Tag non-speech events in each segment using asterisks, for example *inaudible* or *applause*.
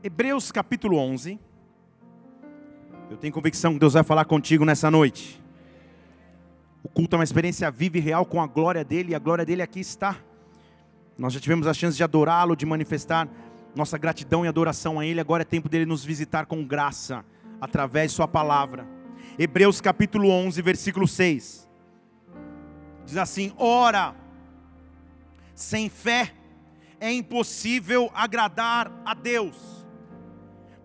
Hebreus capítulo 11. Eu tenho convicção que Deus vai falar contigo nessa noite. O culto é uma experiência viva e real com a glória dele, e a glória dele aqui está. Nós já tivemos a chance de adorá-lo, de manifestar nossa gratidão e adoração a ele. Agora é tempo dele nos visitar com graça, através de sua palavra. Hebreus capítulo 11, versículo 6. Diz assim: Ora, sem fé é impossível agradar a Deus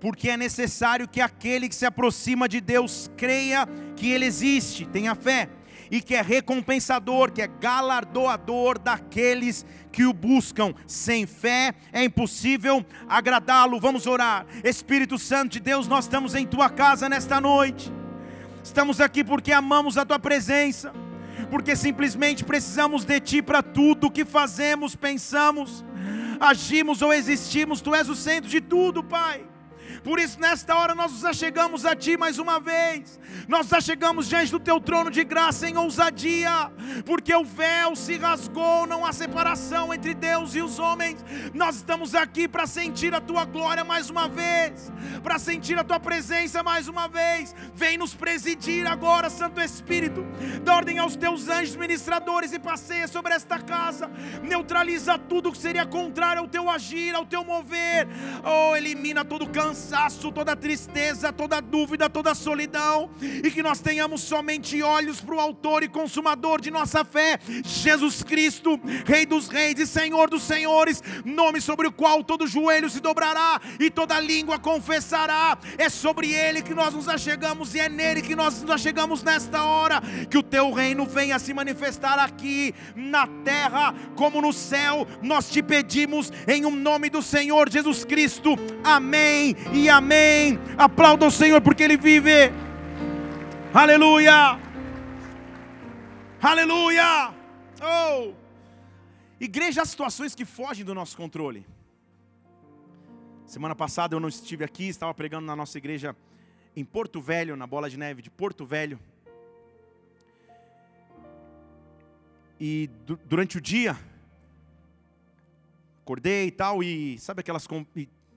porque é necessário que aquele que se aproxima de Deus creia que Ele existe, tenha fé, e que é recompensador, que é galardoador daqueles que o buscam. Sem fé é impossível agradá-lo. Vamos orar. Espírito Santo de Deus, nós estamos em tua casa nesta noite. Estamos aqui porque amamos a tua presença, porque simplesmente precisamos de ti para tudo que fazemos, pensamos, agimos ou existimos. Tu és o centro de tudo, Pai. Por isso, nesta hora, nós nos achegamos a Ti mais uma vez. Nós nos achegamos diante do Teu trono de graça em ousadia, porque o véu se rasgou, não há separação entre Deus e os homens. Nós estamos aqui para sentir a Tua glória mais uma vez, para sentir a Tua presença mais uma vez. Vem nos presidir agora, Santo Espírito. Dá ordem aos Teus anjos ministradores e passeia sobre esta casa. Neutraliza tudo que seria contrário ao Teu agir, ao Teu mover. Oh, elimina todo cansaço cansaço, toda tristeza, toda dúvida, toda solidão, e que nós tenhamos somente olhos para o Autor e Consumador de nossa fé, Jesus Cristo, Rei dos Reis e Senhor dos Senhores, nome sobre o qual todo joelho se dobrará e toda língua confessará. É sobre Ele que nós nos achegamos e é nele que nós nos achegamos nesta hora. Que o Teu reino venha se manifestar aqui na terra como no céu. Nós te pedimos em um nome do Senhor Jesus Cristo. Amém e amém. Aplauda o Senhor porque Ele vive. Aleluia. Aleluia. Oh. Igreja, há situações que fogem do nosso controle. Semana passada eu não estive aqui, estava pregando na nossa igreja em Porto Velho, na Bola de Neve de Porto Velho. E durante o dia, acordei e tal, e sabe aquelas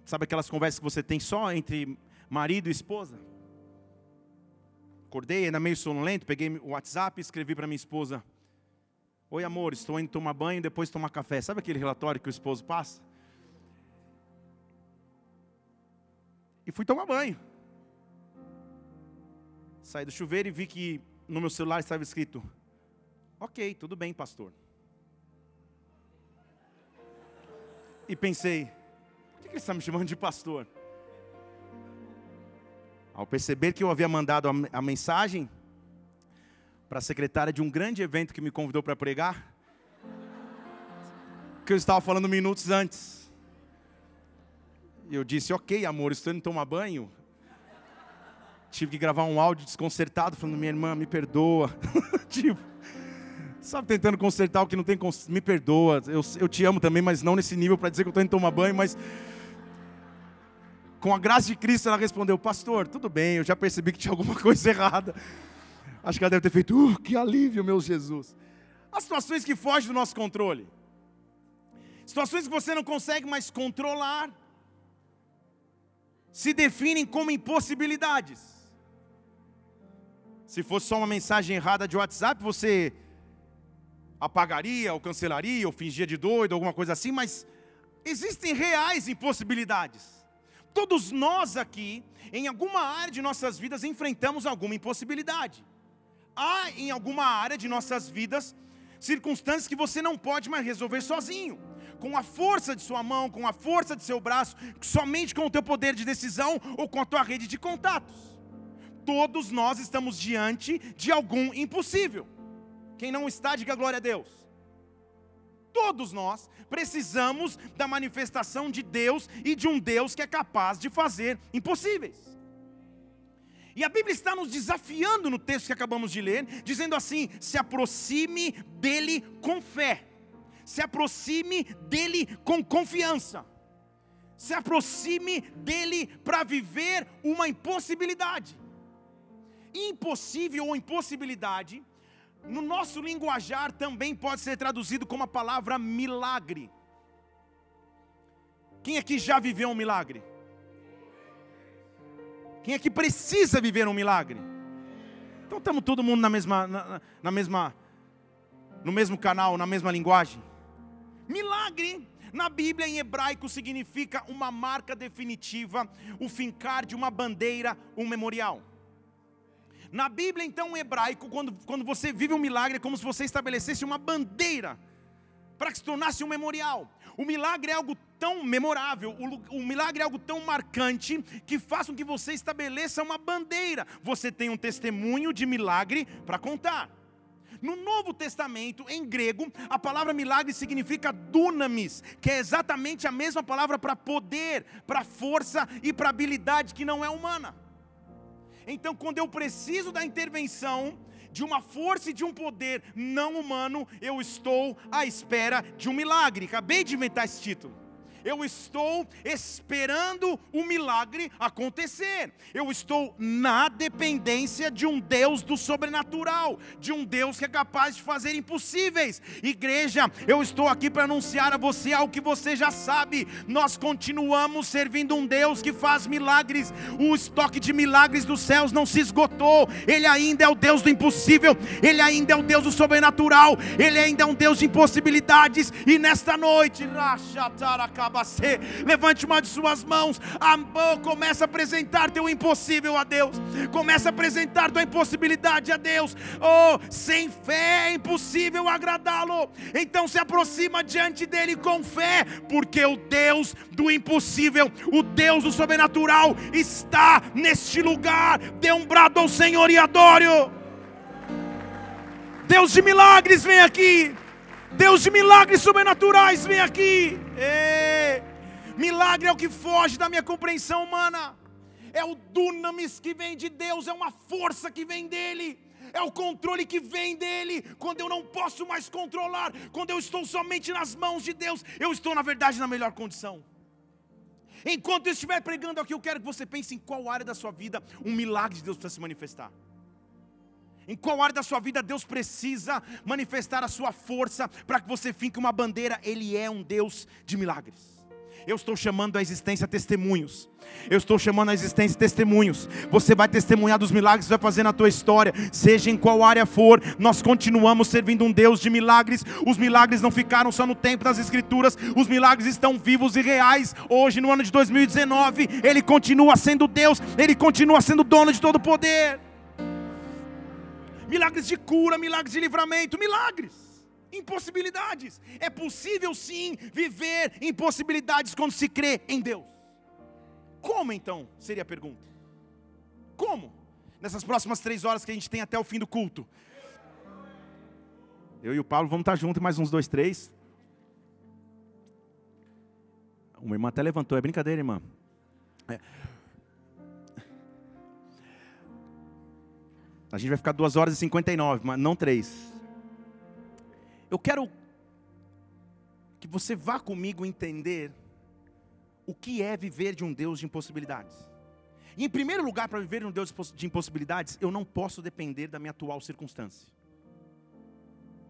Sabe aquelas conversas que você tem só entre marido e esposa? Acordei, ainda meio sonolento, peguei o WhatsApp e escrevi para minha esposa: Oi, amor, estou indo tomar banho, depois tomar café. Sabe aquele relatório que o esposo passa? E fui tomar banho. Saí do chuveiro e vi que no meu celular estava escrito: Ok, tudo bem, pastor. E pensei: que está me chamando de pastor? Ao perceber que eu havia mandado a mensagem para a secretária de um grande evento que me convidou para pregar, que eu estava falando minutos antes. E eu disse, ok, amor, estou indo tomar banho. Tive que gravar um áudio desconcertado, falando, minha irmã, me perdoa. *laughs* tipo, sabe, tentando consertar o que não tem, me perdoa. Eu, eu te amo também, mas não nesse nível para dizer que eu estou indo tomar banho, mas com a graça de Cristo, ela respondeu: Pastor, tudo bem, eu já percebi que tinha alguma *laughs* coisa errada. Acho que ela deve ter feito: uh, Que alívio, meu Jesus. As situações que fogem do nosso controle, situações que você não consegue mais controlar, se definem como impossibilidades. Se fosse só uma mensagem errada de WhatsApp, você apagaria, ou cancelaria, ou fingia de doido, alguma coisa assim, mas existem reais impossibilidades. Todos nós aqui, em alguma área de nossas vidas, enfrentamos alguma impossibilidade. Há em alguma área de nossas vidas circunstâncias que você não pode mais resolver sozinho, com a força de sua mão, com a força de seu braço, somente com o teu poder de decisão ou com a tua rede de contatos. Todos nós estamos diante de algum impossível. Quem não está, diga glória a Deus. Todos nós precisamos da manifestação de Deus e de um Deus que é capaz de fazer impossíveis. E a Bíblia está nos desafiando no texto que acabamos de ler, dizendo assim: se aproxime dele com fé, se aproxime dele com confiança, se aproxime dele para viver uma impossibilidade. Impossível ou impossibilidade no nosso linguajar também pode ser traduzido como a palavra milagre. Quem aqui já viveu um milagre? Quem é que precisa viver um milagre? Então estamos todo mundo na mesma, na, na mesma, no mesmo canal, na mesma linguagem. Milagre na Bíblia, em hebraico, significa uma marca definitiva, o fincar de uma bandeira, um memorial. Na Bíblia, então, em hebraico, quando, quando você vive um milagre, é como se você estabelecesse uma bandeira para que se tornasse um memorial. O milagre é algo tão memorável, o, o, milagre é algo tão marcante que faz com que você estabeleça uma bandeira. Você tem um testemunho de milagre para contar. No Novo Testamento, em grego, a palavra milagre significa dunamis, que é exatamente a mesma palavra para poder, para força e para habilidade que não é humana. Então, quando eu preciso da intervenção de uma força e de um poder não humano, eu estou à espera de um milagre. Acabei de inventar esse título eu estou esperando o milagre acontecer. Eu estou na dependência de um Deus do sobrenatural, de um Deus que é capaz de fazer impossíveis. Igreja, eu estou aqui para anunciar a você algo que você já sabe. Nós continuamos servindo um Deus que faz milagres. O estoque de milagres dos céus não se esgotou. Ele ainda é o Deus do impossível. Ele ainda é o Deus do sobrenatural. Ele ainda é um Deus de impossibilidades. E nesta noite, Levante uma de suas mãos. Começa a apresentar teu impossível a Deus. Começa a apresentar tua impossibilidade a Deus. Oh, sem fé é impossível agradá-lo. Então se aproxima diante dele com fé, porque o Deus do impossível, o Deus do sobrenatural está neste lugar. Dê um brado ao Senhor e adore. Deus de milagres, vem aqui. Deus de milagres sobrenaturais, vem aqui. Ei. Milagre é o que foge da minha compreensão humana. É o dunamis que vem de Deus, é uma força que vem dele. É o controle que vem dele. Quando eu não posso mais controlar, quando eu estou somente nas mãos de Deus, eu estou na verdade na melhor condição. Enquanto eu estiver pregando aqui, eu quero que você pense em qual área da sua vida um milagre de Deus precisa se manifestar. Em qual área da sua vida Deus precisa manifestar a sua força para que você fique uma bandeira? Ele é um Deus de milagres. Eu estou chamando a existência testemunhos. Eu estou chamando a existência testemunhos. Você vai testemunhar dos milagres que vai fazer na tua história, seja em qual área for. Nós continuamos servindo um Deus de milagres. Os milagres não ficaram só no tempo das Escrituras. Os milagres estão vivos e reais hoje, no ano de 2019. Ele continua sendo Deus. Ele continua sendo dono de todo o poder milagres de cura, milagres de livramento, milagres, impossibilidades. É possível sim viver impossibilidades quando se crê em Deus. Como então? Seria a pergunta. Como? Nessas próximas três horas que a gente tem até o fim do culto. Eu e o Paulo vamos estar juntos mais uns dois, três. Uma irmã até levantou, é brincadeira, irmã. É. A gente vai ficar 2 horas e 59, mas não 3. Eu quero que você vá comigo entender o que é viver de um Deus de impossibilidades. E em primeiro lugar, para viver de um Deus de impossibilidades, eu não posso depender da minha atual circunstância.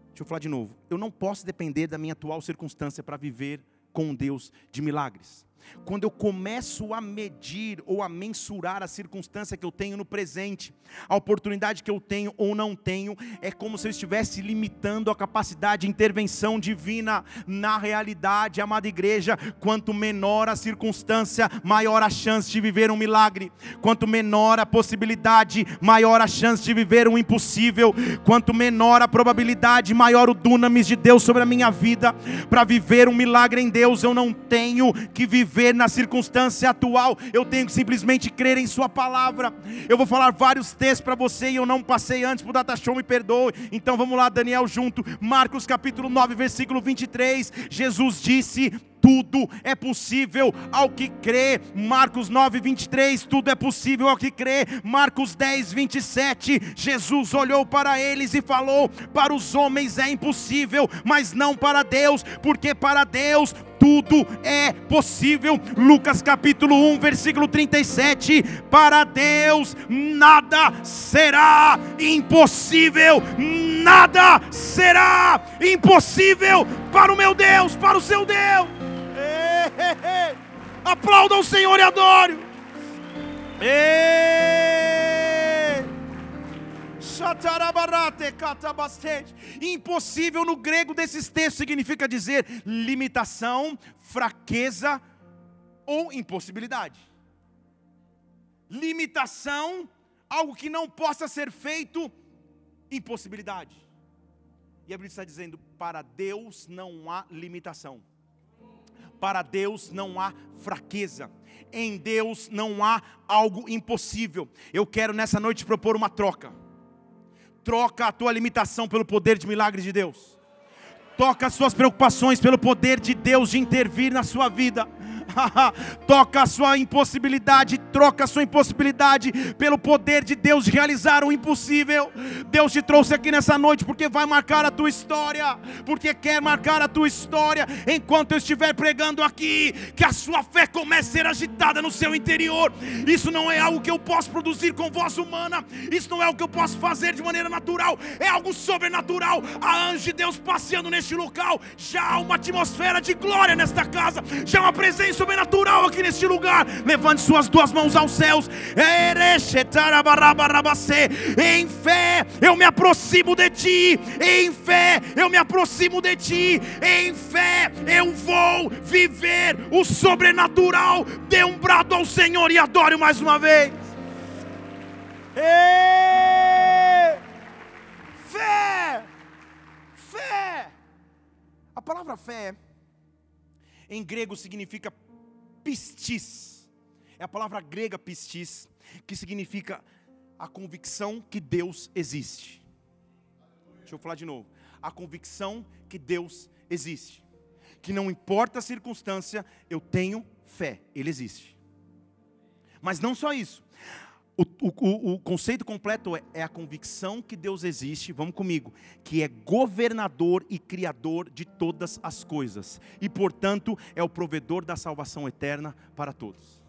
Deixa eu falar de novo. Eu não posso depender da minha atual circunstância para viver com um Deus de milagres. Quando eu começo a medir ou a mensurar a circunstância que eu tenho no presente, a oportunidade que eu tenho ou não tenho, é como se eu estivesse limitando a capacidade de intervenção divina na realidade, amada igreja. Quanto menor a circunstância, maior a chance de viver um milagre. Quanto menor a possibilidade, maior a chance de viver um impossível. Quanto menor a probabilidade, maior o dunamis de Deus sobre a minha vida. Para viver um milagre em Deus, eu não tenho que viver viver na circunstância atual, eu tenho que simplesmente crer em Sua palavra. Eu vou falar vários textos para você e eu não passei antes para o Data Show, me perdoe. Então vamos lá, Daniel, junto. Marcos capítulo 9, versículo 23. Jesus disse: tudo é possível ao que crê. Marcos 9, 23, tudo é possível ao que crê. Marcos 10, 27, Jesus olhou para eles e falou: Para os homens é impossível, mas não para Deus, porque para Deus tudo é possível. Lucas capítulo 1, versículo 37. Para Deus nada será impossível, nada será impossível para o meu Deus, para o seu Deus. *laughs* Aplauda o Senhor e adore. Ei! Impossível no grego desses textos significa dizer limitação, fraqueza ou impossibilidade. Limitação, algo que não possa ser feito, impossibilidade. E a Bíblia está dizendo: para Deus não há limitação, para Deus não há fraqueza, em Deus não há algo impossível. Eu quero nessa noite propor uma troca. Troca a tua limitação pelo poder de milagres de Deus. Toca as suas preocupações pelo poder de Deus de intervir na sua vida. *laughs* Toca a sua impossibilidade, troca a sua impossibilidade pelo poder de Deus de realizar o impossível. Deus te trouxe aqui nessa noite porque vai marcar a tua história, porque quer marcar a tua história enquanto eu estiver pregando aqui, que a sua fé comece a ser agitada no seu interior. Isso não é algo que eu posso produzir com voz humana, isso não é algo que eu posso fazer de maneira natural, é algo sobrenatural. Há anjos de Deus passeando neste local, já há uma atmosfera de glória nesta casa, já há uma presença sobrenatural aqui neste lugar. Levante suas duas mãos aos céus. Em fé eu me aproximo de ti. Em fé eu me aproximo de ti. Em fé eu vou viver o sobrenatural. Dê um brado ao Senhor e adore mais uma vez. Fé, fé. A palavra fé em grego significa pistis. É a palavra grega pistis, que significa a convicção que Deus existe. Deixa eu falar de novo. A convicção que Deus existe. Que não importa a circunstância, eu tenho fé, Ele existe. Mas não só isso. O, o, o, conceito completo é, é, a convicção que Deus existe, vamos comigo, que é governador e criador de todas as coisas, e portanto é o provedor da salvação eterna para todos.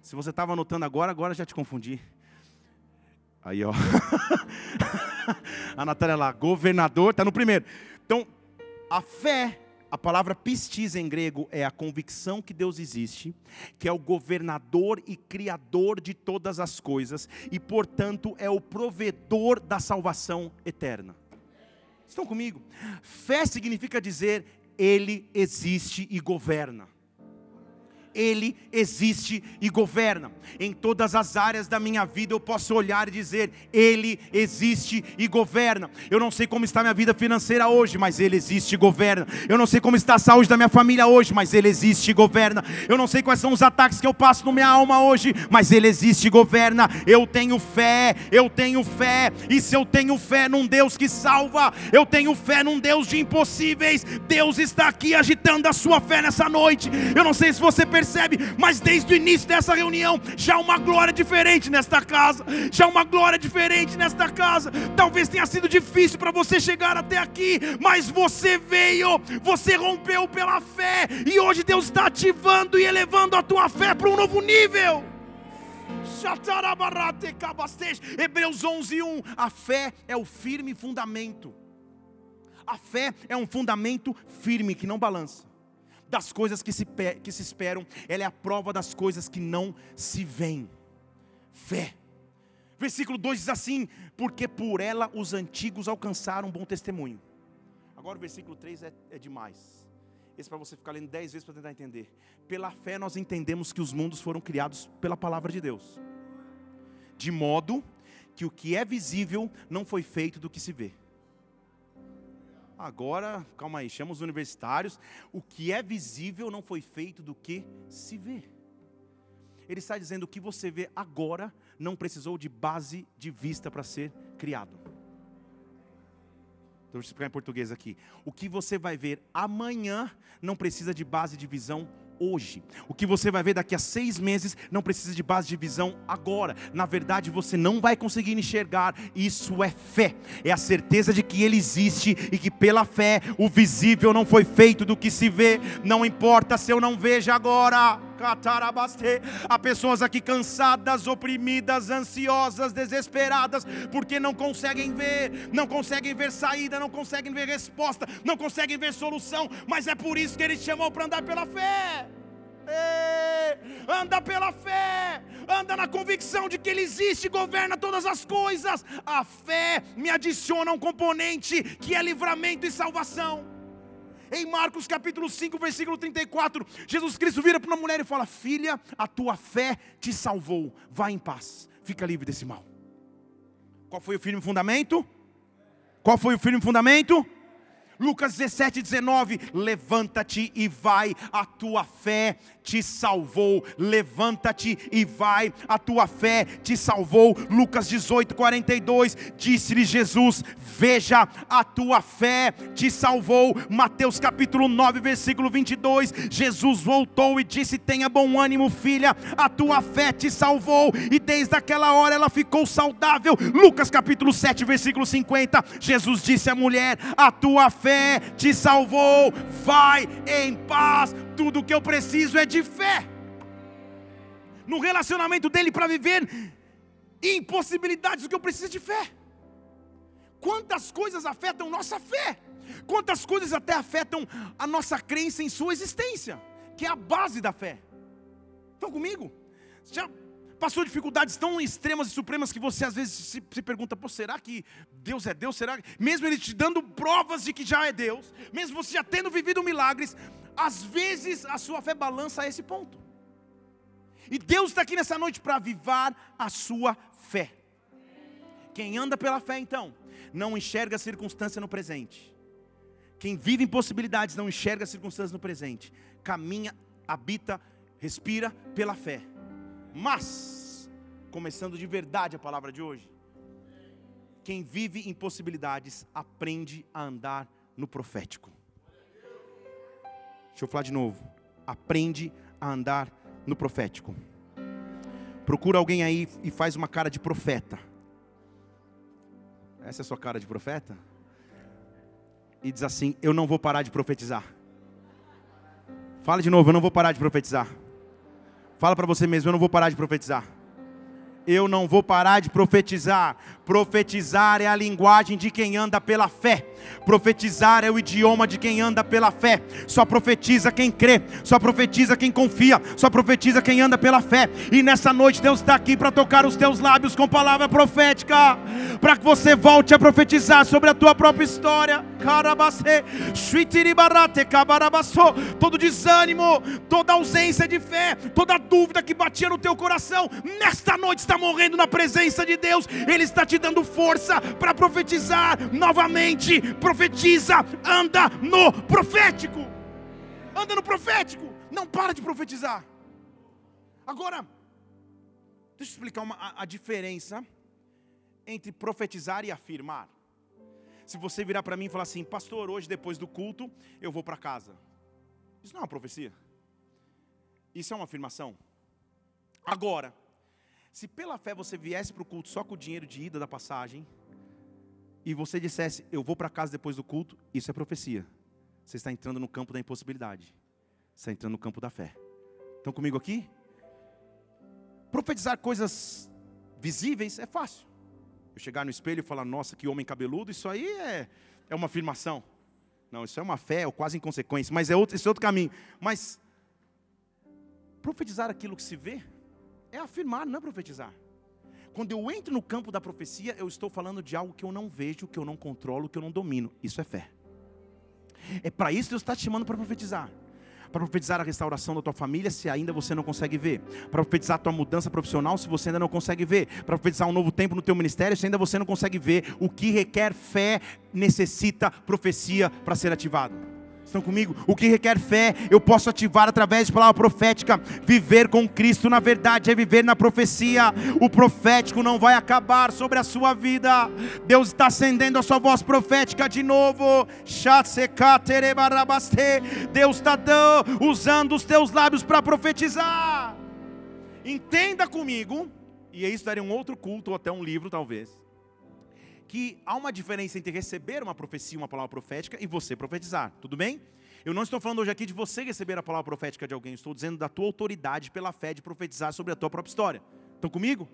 Se você estava anotando agora, agora já te confundi. Aí, ó. *laughs* a Natália lá, governador, está no primeiro. Então, a fé a palavra pistis em grego é a convicção que Deus existe, que é o governador e criador de todas as coisas e, portanto, é o provedor da salvação eterna. Estão comigo? Fé significa dizer ele existe e governa. Ele existe e governa. Em todas as áreas da minha vida eu posso olhar e dizer: Ele existe e governa. Eu não sei como está minha vida financeira hoje, mas Ele existe e governa. Eu não sei como está a saúde da minha família hoje, mas Ele existe e governa. Eu não sei quais são os ataques que eu passo na minha alma hoje, mas Ele existe e governa. Eu tenho fé, eu tenho fé. E se eu tenho fé num Deus que salva, eu tenho fé num Deus de impossíveis. Deus está aqui agitando a sua fé nessa noite. Eu não sei se você percebeu percebe, mas desde o início dessa reunião já uma glória diferente nesta casa, já uma glória diferente nesta casa. Talvez tenha sido difícil para você chegar até aqui, mas você veio, você rompeu pela fé, e hoje Deus está ativando e elevando a tua fé para um novo nível. Hebreus 11, 1. A fé é o firme fundamento. A fé é um fundamento firme que não balança das coisas que se, que se esperam, ela é a prova das coisas que não se veem. Fé. Versículo 2 diz assim: Porque por ela os antigos alcançaram um bom testemunho. Agora o versículo 3 é, é demais. Esse é para você ficar lendo dez vezes para tentar entender. Pela fé nós entendemos que os mundos foram criados pela palavra de Deus. De modo que o que é visível não foi feito do que se vê. Agora, calma aí, chama os universitários. O que é visível não foi feito do que se vê. Ele está dizendo o que você vê agora não precisou de base de vista para ser criado. Então, deixa eu explicar em português aqui. O que você vai ver amanhã não precisa de base de visão hoje. O que você vai ver daqui a seis meses não precisa de base de visão agora. Na verdade, você não vai conseguir enxergar. Isso é fé. É a certeza de que Ele existe e que pela fé o visível não foi feito do que se vê. Não importa se eu não vejo agora. Há pessoas aqui cansadas, oprimidas, ansiosas, desesperadas, porque não conseguem ver, não conseguem ver saída, não conseguem ver resposta, não conseguem ver solução, mas é por isso que Ele te chamou para andar pela fé. Anda pela fé, anda na convicção de que Ele existe e governa todas as coisas. A fé me adiciona um componente que é livramento e salvação. Em Marcos capítulo 5, versículo 34, Jesus Cristo vira para uma mulher e fala: Filha, a tua fé te salvou, vá em paz, fica livre desse mal. Qual foi o firme fundamento? Qual foi o firme fundamento? Lucas 17, 19: Levanta-te e vai, a tua fé te salvou. Levanta-te e vai, a tua fé te salvou. Lucas 18, 42: Disse-lhe Jesus: Veja, a tua fé te salvou. Mateus capítulo 9, versículo 22: Jesus voltou e disse: Tenha bom ânimo, filha, a tua fé te salvou. E desde aquela hora ela ficou saudável. Lucas capítulo 7, versículo 50: Jesus disse à mulher: A tua fé fé te salvou. Vai em paz. Tudo que eu preciso é de fé. No relacionamento dele para viver impossibilidades, o que eu preciso é de fé. Quantas coisas afetam nossa fé? Quantas coisas até afetam a nossa crença em sua existência, que é a base da fé. Estão comigo? Já passou dificuldades tão extremas e supremas que você às vezes se, se pergunta: Pô, será que Deus é Deus? Será que, mesmo Ele te dando provas de que já é Deus, mesmo você já tendo vivido milagres, às vezes a sua fé balança a esse ponto. E Deus está aqui nessa noite para avivar a sua fé. Quem anda pela fé, então, não enxerga a circunstância no presente. Quem vive em possibilidades não enxerga as circunstâncias no presente. Caminha, habita, respira pela fé. Mas, começando de verdade a palavra de hoje, quem vive impossibilidades aprende a andar no profético. Deixa eu falar de novo. Aprende a andar no profético. Procura alguém aí e faz uma cara de profeta. Essa é a sua cara de profeta? E diz assim: Eu não vou parar de profetizar. Fala de novo: Eu não vou parar de profetizar. Fala para você mesmo, eu não vou parar de profetizar. Eu não vou parar de profetizar. Profetizar é a linguagem de quem anda pela fé. Profetizar é o idioma de quem anda pela fé. Só profetiza quem crê, só profetiza quem confia, só profetiza quem anda pela fé. E nessa noite Deus está aqui para tocar os teus lábios com palavra profética, para que você volte a profetizar sobre a tua própria história. Todo desânimo, toda ausência de fé, toda dúvida que batia no teu coração, nesta noite está morrendo na presença de Deus. Ele está te dando força para profetizar novamente. Profetiza, anda no profético. Anda no profético. Não para de profetizar. Agora, deixa eu explicar uma, a, a diferença entre profetizar e afirmar. Se você virar para mim e falar assim, pastor, hoje depois do culto eu vou para casa. Isso não é uma profecia. Isso é uma afirmação. Agora, se pela fé você viesse para o culto só com o dinheiro de ida da passagem, e você dissesse, eu vou para casa depois do culto, isso é profecia. Você está entrando no campo da impossibilidade. Você está entrando no campo da fé. Estão comigo aqui? Profetizar coisas visíveis é fácil. Eu chegar no espelho e falar, nossa, que homem cabeludo, isso aí é, é uma afirmação. Não, isso é uma fé, ou quase inconsequência, mas é outro, esse é outro caminho. Mas profetizar aquilo que se vê é afirmar, não é profetizar. Quando eu entro no campo da profecia, eu estou falando de algo que eu não vejo, que eu não controlo, que eu não domino. Isso é fé. É para isso que Deus está te chamando para profetizar. Para profetizar a restauração da tua família, se ainda você não consegue ver. Para profetizar a tua mudança profissional, se você ainda não consegue ver. Para profetizar um novo tempo no teu ministério, se ainda você não consegue ver. O que requer fé necessita profecia para ser ativado. Estão comigo? O que requer fé, eu posso ativar através de palavra profética. Viver com Cristo, na verdade, é viver na profecia. O profético não vai acabar sobre a sua vida. Deus está acendendo a sua voz profética de novo. Deus está usando os teus lábios para profetizar. Entenda comigo, e isso daria um outro culto ou até um livro, talvez que há uma diferença entre receber uma profecia, uma palavra profética e você profetizar, tudo bem? Eu não estou falando hoje aqui de você receber a palavra profética de alguém, estou dizendo da tua autoridade pela fé de profetizar sobre a tua própria história. Estão comigo?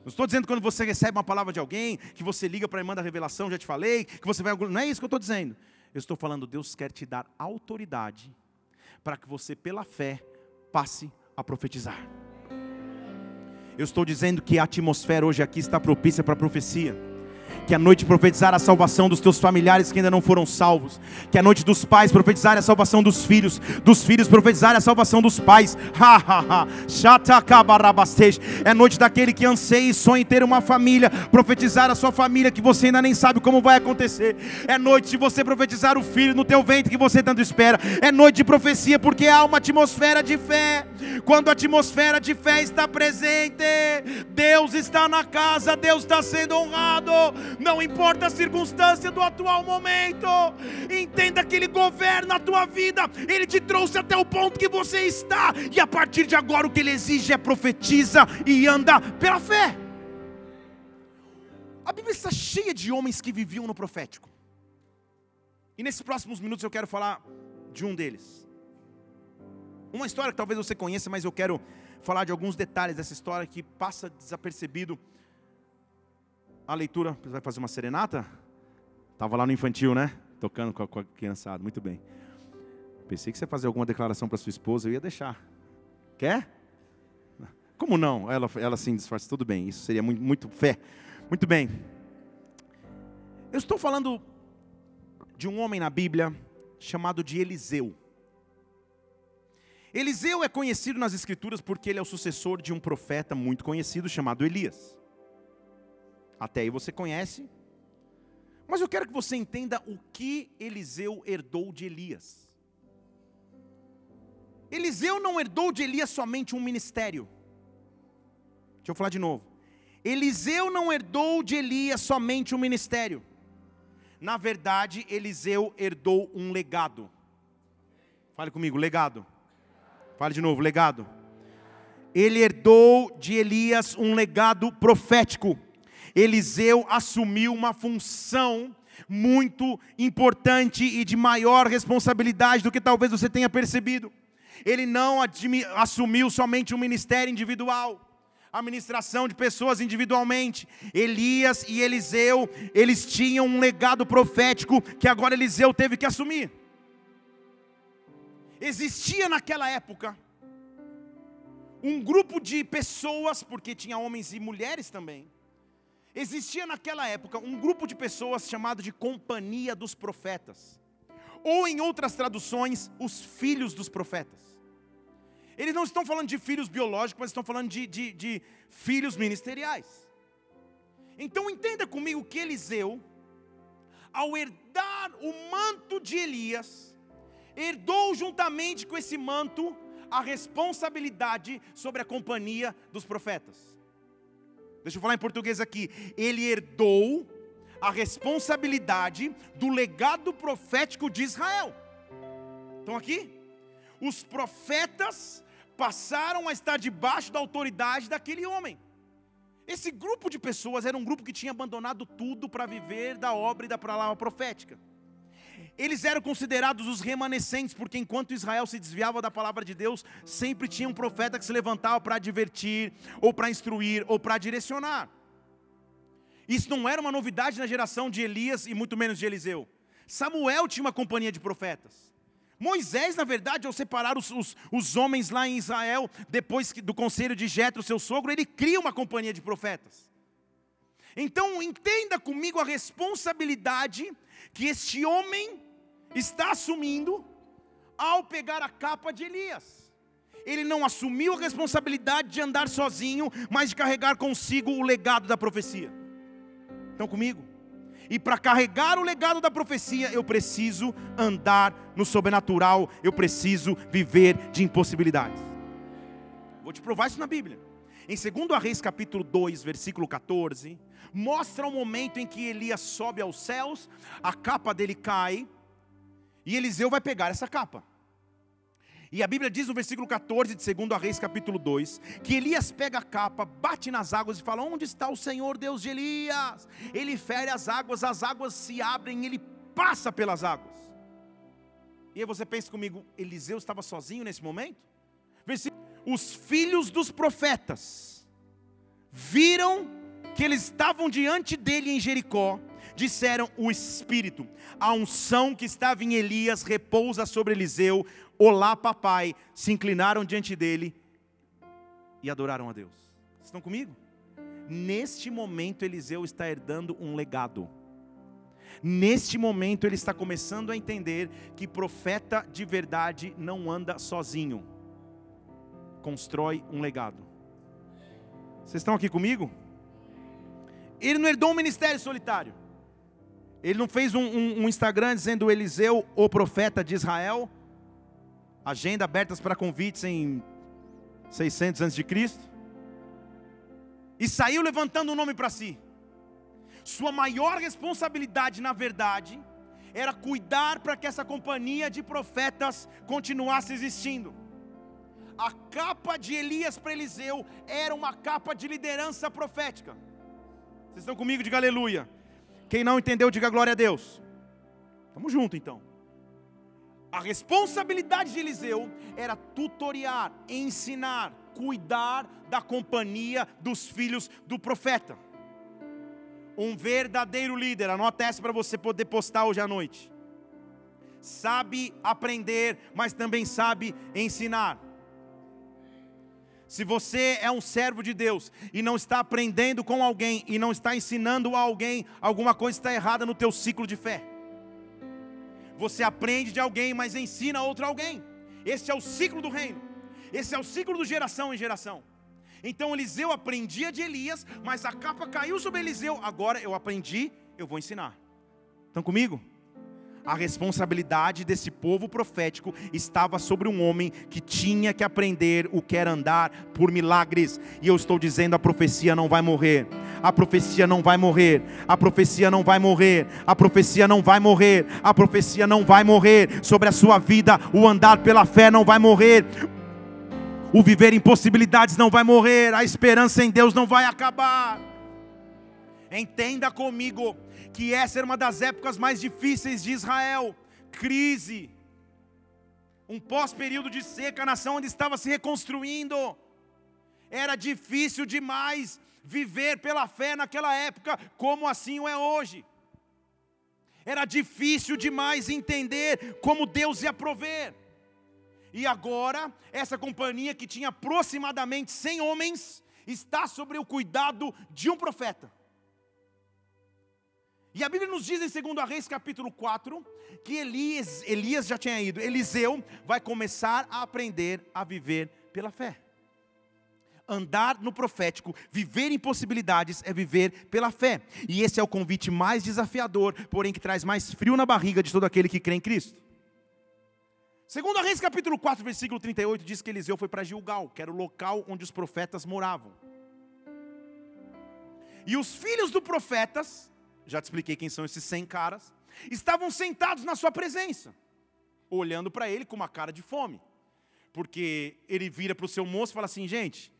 Não estou dizendo quando você recebe uma palavra de alguém, que você liga para a irmã da revelação, já te falei, que você vai. Não é isso que eu estou dizendo. Eu estou falando, Deus quer te dar autoridade para que você, pela fé, passe a profetizar. Eu estou dizendo que a atmosfera hoje aqui está propícia para a profecia que a noite profetizar a salvação dos teus familiares que ainda não foram salvos, que a noite dos pais profetizar a salvação dos filhos, dos filhos profetizar a salvação dos pais. Ha ha ha. É noite daquele que anseia e sonha em ter uma família, profetizar a sua família que você ainda nem sabe como vai acontecer. É noite de você profetizar o filho no teu ventre que você tanto espera. É noite de profecia porque há uma atmosfera de fé. Quando a atmosfera de fé está presente, Deus está na casa, Deus está sendo honrado não importa a circunstância do atual momento, entenda que Ele governa a tua vida, Ele te trouxe até o ponto que você está, e a partir de agora o que Ele exige é profetiza e anda pela fé. A Bíblia está cheia de homens que viviam no profético, e nesses próximos minutos eu quero falar de um deles. Uma história que talvez você conheça, mas eu quero falar de alguns detalhes dessa história que passa desapercebido a leitura, você vai fazer uma serenata? Estava lá no infantil, né? Tocando com a, com a criançada, muito bem. Pensei que você ia fazer alguma declaração para sua esposa, eu ia deixar. Quer? Como não? Ela, ela sim disfarça, tudo bem, isso seria muito, muito fé. Muito bem. Eu estou falando de um homem na Bíblia chamado de Eliseu. Eliseu é conhecido nas Escrituras porque ele é o sucessor de um profeta muito conhecido chamado Elias. Até aí você conhece. Mas eu quero que você entenda o que Eliseu herdou de Elias. Eliseu não herdou de Elias somente um ministério. Deixa eu falar de novo. Eliseu não herdou de Elias somente um ministério. Na verdade, Eliseu herdou um legado. Fale comigo, legado. Fale de novo, legado. Ele herdou de Elias um legado profético. Eliseu assumiu uma função muito importante e de maior responsabilidade do que talvez você tenha percebido. Ele não assumiu somente um ministério individual, a ministração de pessoas individualmente. Elias e Eliseu, eles tinham um legado profético que agora Eliseu teve que assumir. Existia naquela época um grupo de pessoas, porque tinha homens e mulheres também, Existia naquela época um grupo de pessoas chamado de Companhia dos Profetas, ou em outras traduções, os filhos dos profetas. Eles não estão falando de filhos biológicos, mas estão falando de, de, de filhos ministeriais. Então entenda comigo que Eliseu, ao herdar o manto de Elias, herdou juntamente com esse manto a responsabilidade sobre a companhia dos profetas. Deixa eu falar em português aqui. Ele herdou a responsabilidade do legado profético de Israel. Estão aqui? Os profetas passaram a estar debaixo da autoridade daquele homem. Esse grupo de pessoas era um grupo que tinha abandonado tudo para viver da obra e da palavra profética. Eles eram considerados os remanescentes, porque enquanto Israel se desviava da palavra de Deus, sempre tinha um profeta que se levantava para advertir, ou para instruir, ou para direcionar. Isso não era uma novidade na geração de Elias e muito menos de Eliseu. Samuel tinha uma companhia de profetas. Moisés, na verdade, ao separar os, os, os homens lá em Israel, depois do conselho de Jetro, seu sogro, ele cria uma companhia de profetas. Então entenda comigo a responsabilidade que este homem está assumindo ao pegar a capa de Elias. Ele não assumiu a responsabilidade de andar sozinho, mas de carregar consigo o legado da profecia. Estão comigo? E para carregar o legado da profecia, eu preciso andar no sobrenatural, eu preciso viver de impossibilidades. Vou te provar isso na Bíblia. Em 2 Reis capítulo 2, versículo 14, mostra o momento em que Elias sobe aos céus, a capa dele cai, e Eliseu vai pegar essa capa. E a Bíblia diz no versículo 14 de 2 Reis, capítulo 2, que Elias pega a capa, bate nas águas e fala: Onde está o Senhor Deus de Elias? Ele fere as águas, as águas se abrem, ele passa pelas águas. E aí você pensa comigo: Eliseu estava sozinho nesse momento? Os filhos dos profetas viram que eles estavam diante dele em Jericó, disseram o Espírito, a unção que estava em Elias repousa sobre Eliseu, olá papai, se inclinaram diante dele e adoraram a Deus. Estão comigo? Neste momento, Eliseu está herdando um legado. Neste momento, ele está começando a entender que profeta de verdade não anda sozinho, constrói um legado. Vocês estão aqui comigo? Ele não herdou um ministério solitário. Ele não fez um, um, um Instagram dizendo Eliseu, o profeta de Israel. Agenda abertas para convites em 600 antes de Cristo. E saiu levantando o um nome para si. Sua maior responsabilidade, na verdade, era cuidar para que essa companhia de profetas continuasse existindo. A capa de Elias para Eliseu era uma capa de liderança profética. Vocês estão comigo? Diga aleluia. Quem não entendeu, diga glória a Deus. Estamos juntos então. A responsabilidade de Eliseu era tutoriar, ensinar, cuidar da companhia dos filhos do profeta. Um verdadeiro líder, anota essa para você poder postar hoje à noite. Sabe aprender, mas também sabe ensinar. Se você é um servo de Deus e não está aprendendo com alguém e não está ensinando a alguém, alguma coisa está errada no teu ciclo de fé. Você aprende de alguém, mas ensina outro alguém. Esse é o ciclo do reino. Esse é o ciclo de geração em geração. Então Eliseu aprendia de Elias, mas a capa caiu sobre Eliseu. Agora eu aprendi, eu vou ensinar. Estão comigo? A responsabilidade desse povo profético estava sobre um homem que tinha que aprender o que era andar por milagres. E eu estou dizendo: a profecia não vai morrer. A profecia não vai morrer. A profecia não vai morrer. A profecia não vai morrer. A profecia não vai morrer sobre a sua vida. O andar pela fé não vai morrer. O viver em possibilidades não vai morrer. A esperança em Deus não vai acabar. Entenda comigo que essa era uma das épocas mais difíceis de Israel crise, um pós-período de seca, a nação onde estava se reconstruindo. Era difícil demais viver pela fé naquela época, como assim o é hoje. Era difícil demais entender como Deus ia prover. E agora, essa companhia que tinha aproximadamente 100 homens, está sobre o cuidado de um profeta. E a Bíblia nos diz em 2 Reis capítulo 4 que Elias, Elias já tinha ido, Eliseu vai começar a aprender a viver pela fé. Andar no profético, viver em possibilidades é viver pela fé. E esse é o convite mais desafiador, porém que traz mais frio na barriga de todo aquele que crê em Cristo. Segundo Reis capítulo 4, versículo 38 diz que Eliseu foi para Gilgal, que era o local onde os profetas moravam. E os filhos dos profetas já te expliquei quem são esses 100 caras, estavam sentados na sua presença, olhando para ele com uma cara de fome. Porque ele vira para o seu moço e fala assim: gente,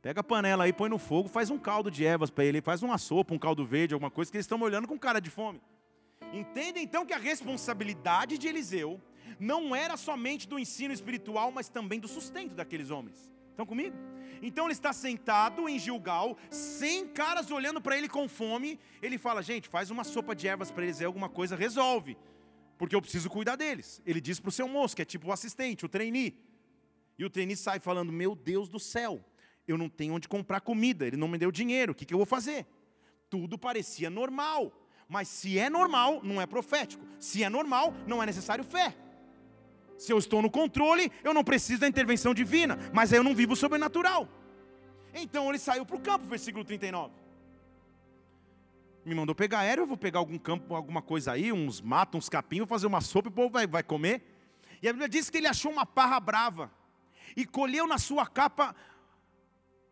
pega a panela aí, põe no fogo, faz um caldo de ervas para ele, faz uma sopa, um caldo verde, alguma coisa, que eles estão olhando com cara de fome. Entenda então que a responsabilidade de Eliseu não era somente do ensino espiritual, mas também do sustento daqueles homens. Estão comigo? Então ele está sentado em Gilgal, sem caras olhando para ele com fome. Ele fala: gente, faz uma sopa de ervas para eles aí, alguma coisa, resolve. Porque eu preciso cuidar deles. Ele diz para o seu moço, que é tipo o assistente, o trainee. E o trainee sai falando: Meu Deus do céu, eu não tenho onde comprar comida, ele não me deu dinheiro, o que, que eu vou fazer? Tudo parecia normal. Mas se é normal, não é profético. Se é normal, não é necessário fé. Se eu estou no controle, eu não preciso da intervenção divina, mas aí eu não vivo sobrenatural. Então ele saiu para o campo, versículo 39. Me mandou pegar aéreo, eu vou pegar algum campo, alguma coisa aí, uns matos, uns capinhos, fazer uma sopa e o povo vai, vai comer. E a Bíblia diz que ele achou uma parra brava e colheu na sua capa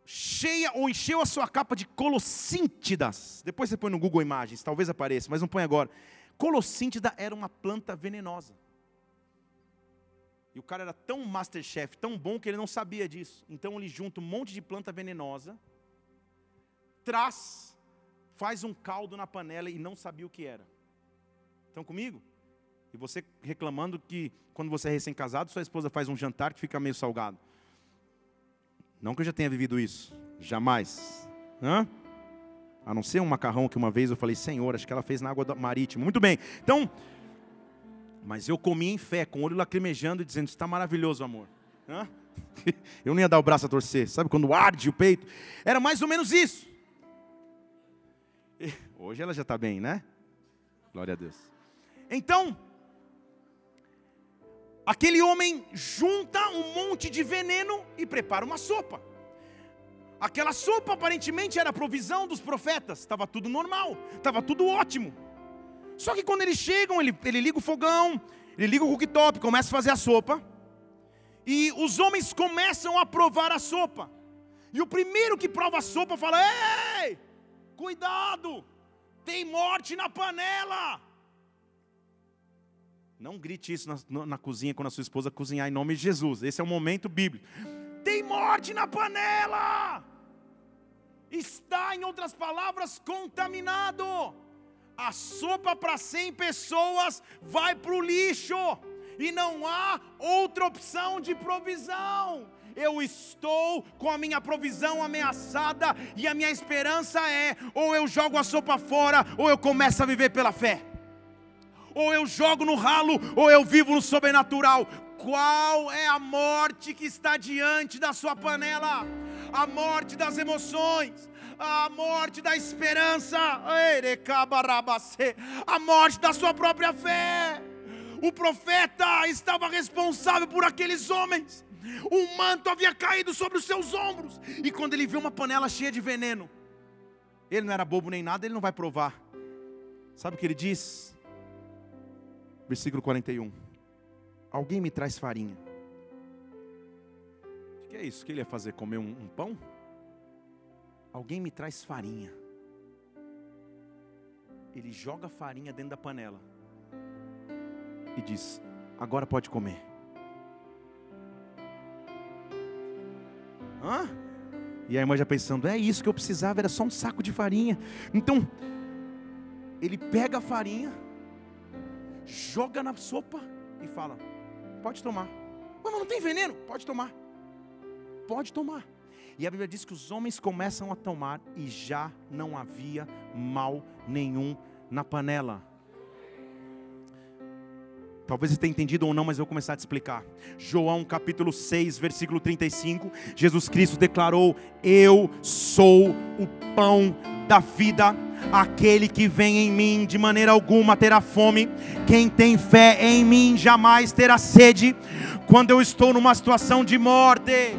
cheia ou encheu a sua capa de colossíntidas. Depois você põe no Google Imagens, talvez apareça, mas não põe agora. Colossíntida era uma planta venenosa. O cara era tão masterchef, tão bom que ele não sabia disso. Então ele junta um monte de planta venenosa, traz, faz um caldo na panela e não sabia o que era. Estão comigo? E você reclamando que quando você é recém-casado, sua esposa faz um jantar que fica meio salgado. Não que eu já tenha vivido isso, jamais. Hã? A não ser um macarrão que uma vez eu falei, Senhor, acho que ela fez na água marítima. Muito bem. Então, mas eu comi em fé, com o olho lacrimejando e dizendo: Está maravilhoso, amor. Hã? *laughs* Eu não ia dar o braço a torcer, sabe quando arde o peito? Era mais ou menos isso. Hoje ela já está bem, né? Glória a Deus. Então, aquele homem junta um monte de veneno e prepara uma sopa. Aquela sopa aparentemente era a provisão dos profetas, estava tudo normal, estava tudo ótimo. Só que quando eles chegam, ele, ele liga o fogão, ele liga o cooktop, começa a fazer a sopa, e os homens começam a provar a sopa. E o primeiro que prova a sopa fala: Ei, cuidado, tem morte na panela. Não grite isso na, na, cozinha quando a sua esposa cozinhar em nome de Jesus. Esse é o momento bíblico. Tem morte na panela. Está, em outras palavras, contaminado. A sopa para 100 pessoas vai para o lixo. E não há outra opção de provisão eu estou com a minha provisão ameaçada, e a minha esperança é: ou eu jogo a sopa fora, ou eu começo a viver pela fé. Ou eu jogo no ralo, ou eu vivo no sobrenatural. Qual é a morte que está diante da sua panela? A morte das emoções, a morte da esperança, a morte da sua própria fé. O profeta estava responsável por aqueles homens um manto havia caído sobre os seus ombros. E quando ele viu uma panela cheia de veneno, ele não era bobo nem nada, ele não vai provar. Sabe o que ele diz? Versículo 41. Alguém me traz farinha. O que é isso? O que ele ia fazer? Comer um, um pão? Alguém me traz farinha. Ele joga farinha dentro da panela e diz: Agora pode comer. Hã? E a irmã já pensando, é isso que eu precisava, era só um saco de farinha. Então, ele pega a farinha, joga na sopa e fala: pode tomar. Mas não tem veneno? Pode tomar. Pode tomar. E a Bíblia diz que os homens começam a tomar e já não havia mal nenhum na panela. Talvez você tenha entendido ou não, mas eu vou começar a te explicar. João capítulo 6, versículo 35. Jesus Cristo declarou: Eu sou o pão da vida. Aquele que vem em mim de maneira alguma terá fome. Quem tem fé em mim jamais terá sede. Quando eu estou numa situação de morte,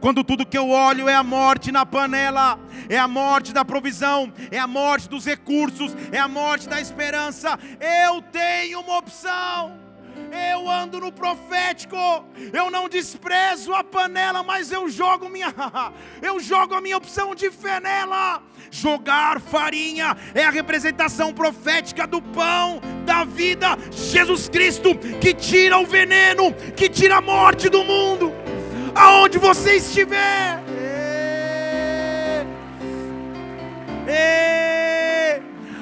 quando tudo que eu olho é a morte na panela, é a morte da provisão, é a morte dos recursos, é a morte da esperança, eu tenho uma opção eu ando no profético, eu não desprezo a panela, mas eu jogo minha, *laughs* eu jogo a minha opção de fé nela. Jogar farinha é a representação profética do pão da vida, Jesus Cristo, que tira o veneno, que tira a morte do mundo, aonde você estiver. Ei, ei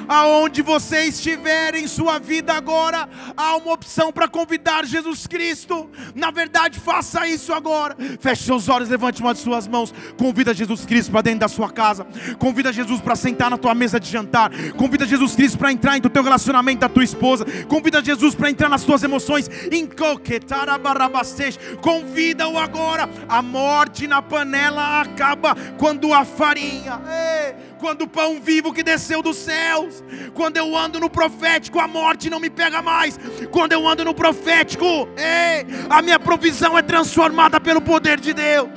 aonde você estiver em sua vida agora, há uma opção para convidar Jesus Cristo. Na verdade, faça isso agora. Feche seus olhos, levante uma de suas mãos. Convida Jesus Cristo para dentro da sua casa. Convida Jesus para sentar na tua mesa de jantar. Convida Jesus Cristo para entrar no teu relacionamento da tua esposa. Convida Jesus para entrar nas tuas emoções. Convida-o agora. A morte na panela acaba quando a farinha. Ei quando o pão vivo que desceu dos céus, quando eu ando no profético, a morte não me pega mais, quando eu ando no profético, ei, a minha provisão é transformada pelo poder de Deus.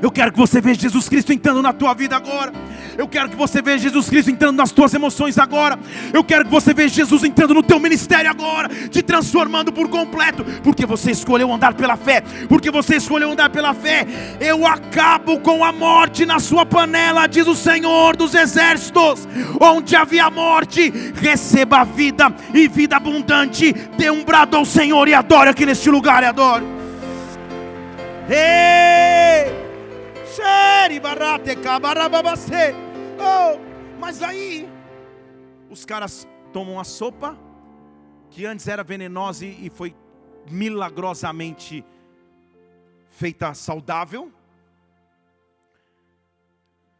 Eu quero que você veja Jesus Cristo entrando na tua vida agora. Eu quero que você veja Jesus Cristo entrando nas tuas emoções agora. Eu quero que você veja Jesus entrando no teu ministério agora, te transformando por completo, porque você escolheu andar pela fé. Porque você escolheu andar pela fé. Eu acabo com a morte na sua panela, diz o Senhor dos exércitos. Onde havia morte, receba a vida e vida abundante. Dê um brado ao Senhor e adore aqui neste lugar e adore. Ei! Oh, mas aí os caras tomam a sopa que antes era venenosa e foi milagrosamente feita saudável.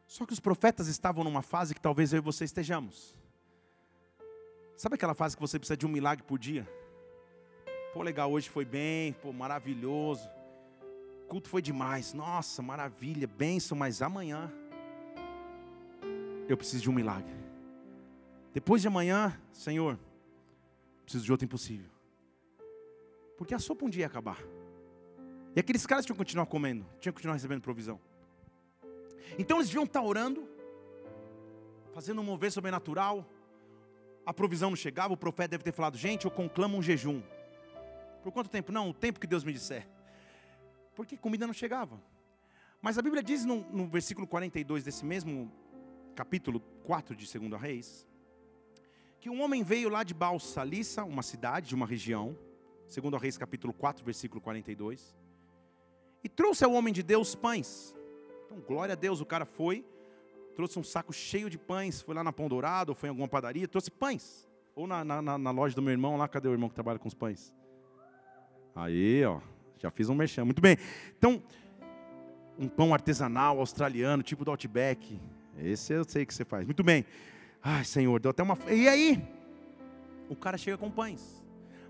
Só que os profetas estavam numa fase que talvez eu e você estejamos. Sabe aquela fase que você precisa de um milagre por dia? Pô, legal, hoje foi bem, pô, maravilhoso. O culto foi demais. Nossa, maravilha, benção, mas amanhã eu preciso de um milagre. Depois de amanhã, Senhor, preciso de outro impossível. Porque a sopa um dia ia acabar. E aqueles caras tinham que continuar comendo, tinham que continuar recebendo provisão. Então eles deviam estar orando, fazendo um mover sobrenatural. A provisão não chegava, o profeta deve ter falado: gente, eu conclamo um jejum. Por quanto tempo? Não, o tempo que Deus me disser. Porque comida não chegava. Mas a Bíblia diz no, no versículo 42 desse mesmo capítulo 4 de 2 Reis, que um homem veio lá de Baal Salissa, uma cidade de uma região, 2 Reis capítulo 4, versículo 42, e trouxe ao homem de Deus pães. Então, glória a Deus, o cara foi, trouxe um saco cheio de pães, foi lá na Pão Dourado, ou foi em alguma padaria, trouxe pães. Ou na, na, na, loja do meu irmão, lá, cadê o irmão que trabalha com os pães? Aí, ó, já fiz um merchan, muito bem. Então, um pão artesanal, australiano, tipo do Outback. Esse eu sei que você faz. Muito bem. Ai, Senhor, deu até uma. E aí? O cara chega com pães.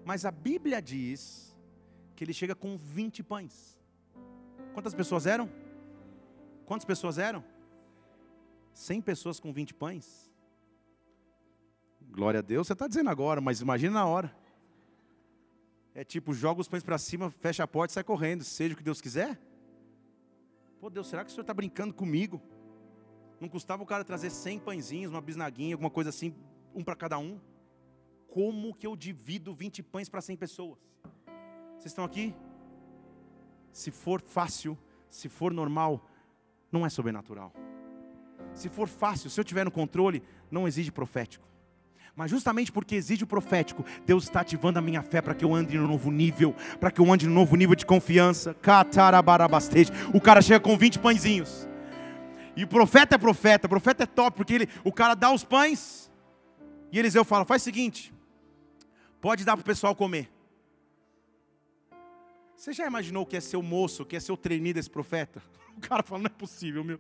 Mas a Bíblia diz que ele chega com 20 pães. Quantas pessoas eram? Quantas pessoas eram? 100 pessoas com 20 pães. Glória a Deus, você está dizendo agora, mas imagina na hora. É tipo, joga os pães para cima, fecha a porta e sai correndo, seja o que Deus quiser. Pô, Deus, será que o Senhor está brincando comigo? Não custava o cara trazer 100 pãezinhos, uma bisnaguinha, alguma coisa assim, um para cada um? Como que eu divido 20 pães para 100 pessoas? Vocês estão aqui? Se for fácil, se for normal, não é sobrenatural. Se for fácil, se eu tiver no controle, não exige profético. Mas justamente porque exige o profético, Deus está ativando a minha fé para que eu ande no novo nível, para que eu ande no novo nível de confiança. O cara chega com 20 pãezinhos. E o profeta é profeta, o profeta é top, porque ele, o cara dá os pães, e Eliseu fala: faz o seguinte, pode dar para o pessoal comer. Você já imaginou que é ser o moço, que é ser o treininho desse profeta? *laughs* O cara fala: não é possível, meu.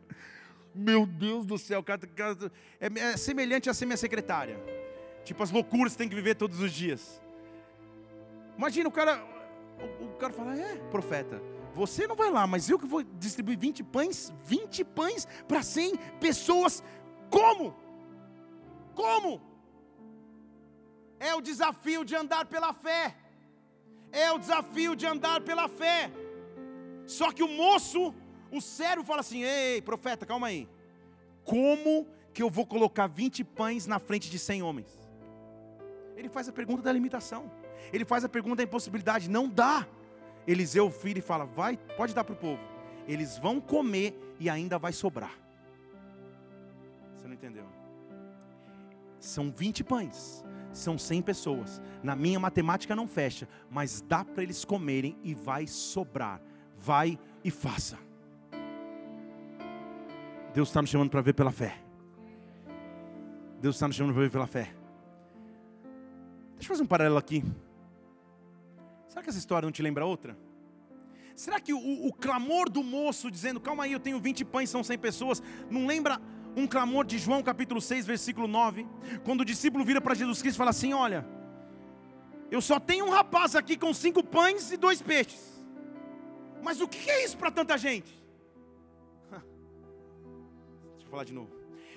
Meu Deus do céu, cara, cara, é, é semelhante a ser minha secretária. Tipo as loucuras que tem que viver todos os dias. Imagina o cara, o, o cara fala: é, profeta, você não vai lá, mas eu que vou distribuir 20 pães, 20 pães para 100 pessoas. Como? Como? É o desafio de andar pela fé. É o desafio de andar pela fé. Só que o moço, o servo fala assim: "Ei, profeta, calma aí. Como que eu vou colocar 20 pães na frente de 100 homens?" Ele faz a pergunta da limitação. Ele faz a pergunta da impossibilidade, não dá. Eliseu vira e fala: vai, pode dar para o povo. Eles vão comer e ainda vai sobrar. Você não entendeu? São 20 pães, são 100 pessoas. Na minha matemática não fecha, mas dá para eles comerem e vai sobrar. Vai e faça. Deus está nos chamando para ver pela fé. Deus está nos chamando para ver pela fé. Deixa eu fazer um paralelo aqui. Será que essa história não te lembra outra? Será que o, o clamor do moço dizendo, calma aí, eu tenho 20 pães, são 100 pessoas, não lembra um clamor de João capítulo 6, versículo 9? Quando o discípulo vira para Jesus Cristo e fala assim: Olha, eu só tenho um rapaz aqui com cinco pães e dois peixes. Mas o que é isso para tanta gente? *laughs* Deixa eu falar de novo.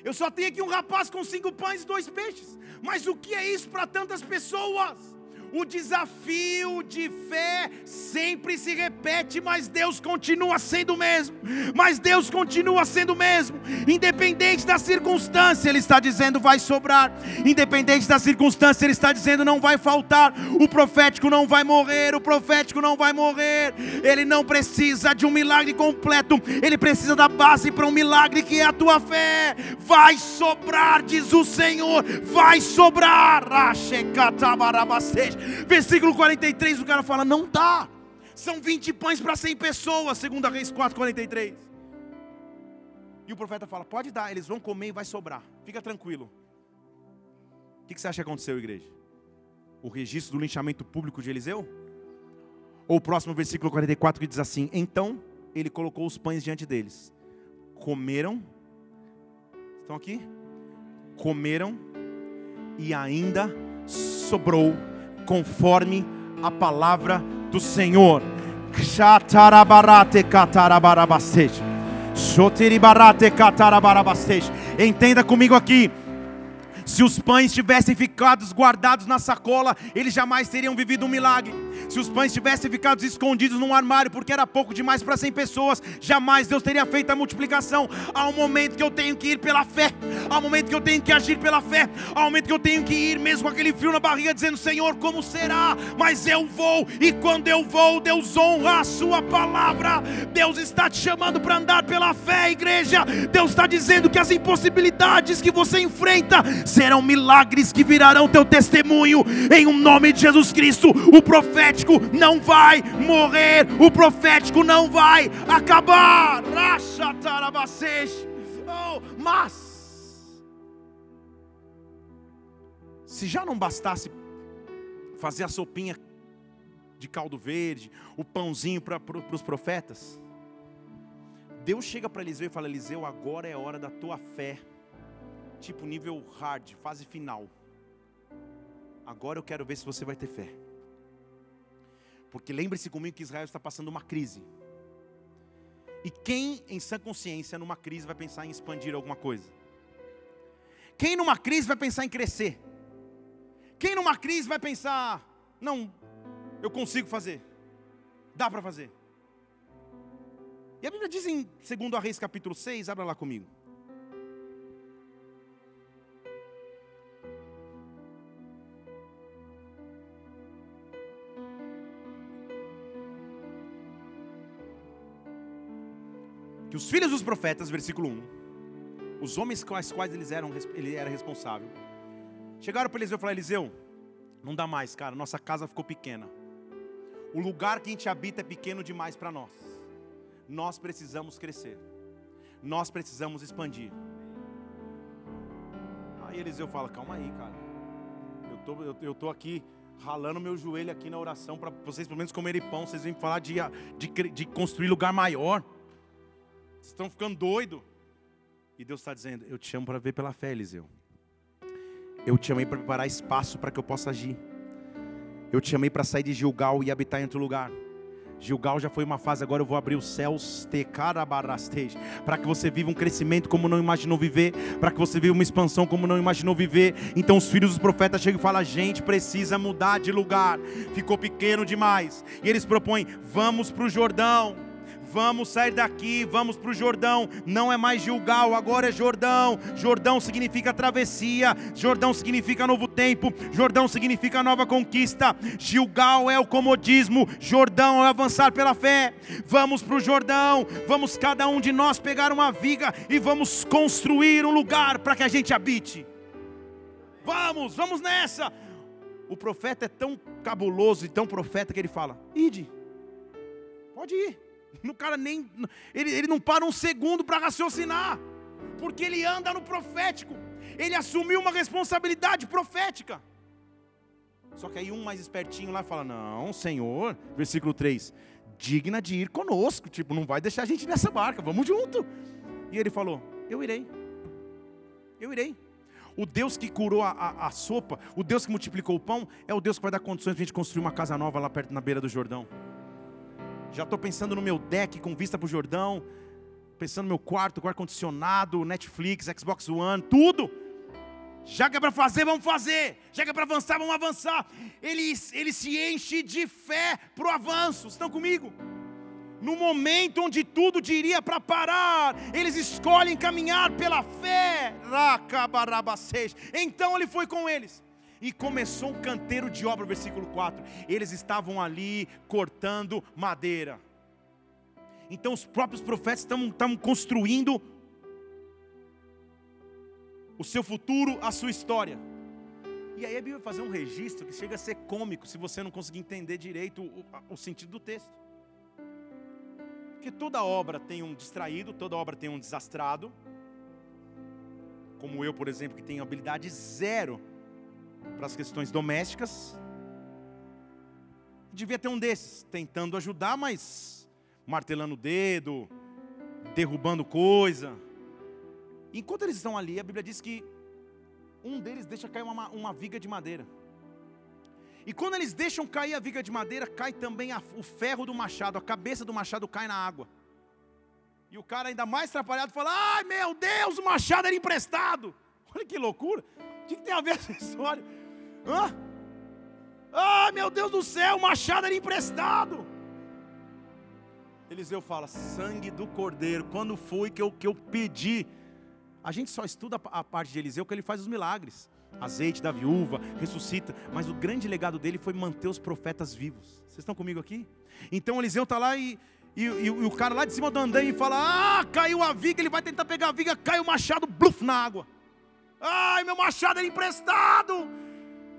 Eu só tenho aqui um rapaz com cinco pães e dois peixes. Mas o que é isso para tantas pessoas? O desafio de fé sempre se repete, mas Deus continua sendo o mesmo. Mas Deus continua sendo o mesmo. Independente da circunstância, Ele está dizendo vai sobrar. Independente da circunstância, Ele está dizendo não vai faltar. O profético não vai morrer. O profético não vai morrer. Ele não precisa de um milagre completo. Ele precisa da base para um milagre que é a tua fé. Vai sobrar, diz o Senhor. Vai sobrar. Versículo 43, o cara fala: Não dá. São 20 pães para 100 pessoas. Segunda Reis 4, 43. E o profeta fala: Pode dar, eles vão comer e vai sobrar. Fica tranquilo. O que você acha que aconteceu, igreja? O registro do linchamento público de Eliseu? Ou o próximo versículo 44 que diz assim: Então ele colocou os pães diante deles. Comeram. Estão aqui? Comeram e ainda sobrou conforme a palavra do Senhor. Entenda comigo aqui. Se os pães tivessem ficado guardados na sacola, eles jamais teriam vivido um milagre. Se os pães tivessem ficado escondidos num armário, porque era pouco demais para 100 pessoas, jamais Deus teria feito a multiplicação. Há um momento que eu tenho que ir pela fé, há um momento que eu tenho que agir pela fé, há um momento que eu tenho que ir, mesmo com aquele frio na barriga, dizendo: Senhor, como será? Mas eu vou, e quando eu vou, Deus honra a Sua palavra. Deus está te chamando para andar pela fé, igreja. Deus está dizendo que as impossibilidades que você enfrenta serão milagres que virarão teu testemunho, em um nome de Jesus Cristo. O profeta profético não vai morrer, o profético não vai acabar. Oh, mas, se já não bastasse fazer a sopinha de caldo verde, o pãozinho para os profetas, Deus chega para Eliseu e fala: Eliseu, agora é hora da tua fé, tipo nível hard, fase final. Agora eu quero ver se você vai ter fé. Porque lembre-se comigo que Israel está passando uma crise. E quem em sã consciência numa crise vai pensar em expandir alguma coisa? Quem numa crise vai pensar em crescer? Quem numa crise vai pensar, não, eu consigo fazer, dá para fazer? E a Bíblia diz em 2 Reis capítulo 6, abra lá comigo. Que os filhos dos profetas, versículo 1, os homens com os quais eles eram, ele era responsável, chegaram para Eliseu e falaram: Eliseu, não dá mais, cara, nossa casa ficou pequena. O lugar que a gente habita é pequeno demais para nós. Nós precisamos crescer. Nós precisamos expandir. Aí Eliseu fala: Calma aí, cara. Eu tô, eu, eu tô aqui ralando meu joelho aqui na oração para vocês pelo menos comerem pão. Vocês vêm falar de, de, de construir lugar maior. Vocês estão ficando doido. E Deus está dizendo: Eu te chamo para ver pela fé, Eliseu. Eu te chamei para preparar espaço para que eu possa agir. Eu te chamei para sair de Gilgal e habitar em outro lugar. Gilgal já foi uma fase, agora eu vou abrir os céus, para que você viva um crescimento como não imaginou viver, para que você viva uma expansão como não imaginou viver. Então os filhos dos profetas chegam e falam: a gente precisa mudar de lugar, ficou pequeno demais. E eles propõem: vamos para o Jordão vamos sair daqui, vamos para o Jordão. Não é mais Gilgal, agora é Jordão. Jordão significa travessia, Jordão significa novo tempo, Jordão significa nova conquista. Gilgal é o comodismo, Jordão é avançar pela fé. Vamos para o Jordão, vamos cada um de nós pegar uma viga e vamos construir um lugar para que a gente habite. Vamos, vamos nessa. O profeta é tão cabuloso e tão profeta que ele fala: Ide, pode ir. O cara nem. Ele, ele não para um segundo para raciocinar. Porque ele anda no profético. Ele assumiu uma responsabilidade profética. Só que aí um mais espertinho lá fala: Não, Senhor, versículo 3, digna de ir conosco. Tipo, não vai deixar a gente nessa barca, vamos junto. E ele falou: Eu irei. Eu irei. O Deus que curou a, a, a sopa, o Deus que multiplicou o pão, é o Deus que vai dar condições de a gente construir uma casa nova lá perto na beira do Jordão. Já estou pensando no meu deck com vista para o Jordão. Pensando no meu quarto, com ar-condicionado, Netflix, Xbox One, tudo. Já que é para fazer, vamos fazer. Já que é para avançar, vamos avançar. Ele, ele se enche de fé para o avanço. Estão comigo? No momento onde tudo diria para parar, eles escolhem caminhar pela fé. Então ele foi com eles e começou um canteiro de obra, versículo 4. Eles estavam ali cortando madeira. Então os próprios profetas estavam construindo o seu futuro, a sua história. E aí a Bíblia vai fazer um registro que chega a ser cômico se você não conseguir entender direito o, o sentido do texto. Porque toda obra tem um distraído, toda obra tem um desastrado. Como eu, por exemplo, que tenho habilidade zero para as questões domésticas. Devia ter um desses, tentando ajudar, mas martelando o dedo, derrubando coisa. Enquanto eles estão ali, a Bíblia diz que um deles deixa cair uma, uma viga de madeira. E quando eles deixam cair a viga de madeira, cai também a, o ferro do machado, a cabeça do machado cai na água. E o cara, ainda mais atrapalhado, fala: Ai meu Deus, o machado era emprestado. *laughs* Olha que loucura. O que, que tem a ver *laughs* história? Hã? Ai meu Deus do céu, o machado era emprestado. Eliseu fala: sangue do cordeiro, quando foi que eu, que eu pedi? A gente só estuda a parte de Eliseu que ele faz os milagres azeite da viúva, ressuscita. Mas o grande legado dele foi manter os profetas vivos. Vocês estão comigo aqui? Então Eliseu está lá e, e, e, e, o cara lá de cima do andaime fala: Ah, caiu a viga, ele vai tentar pegar a viga, cai o machado, bluf, na água. Ai, meu machado era emprestado.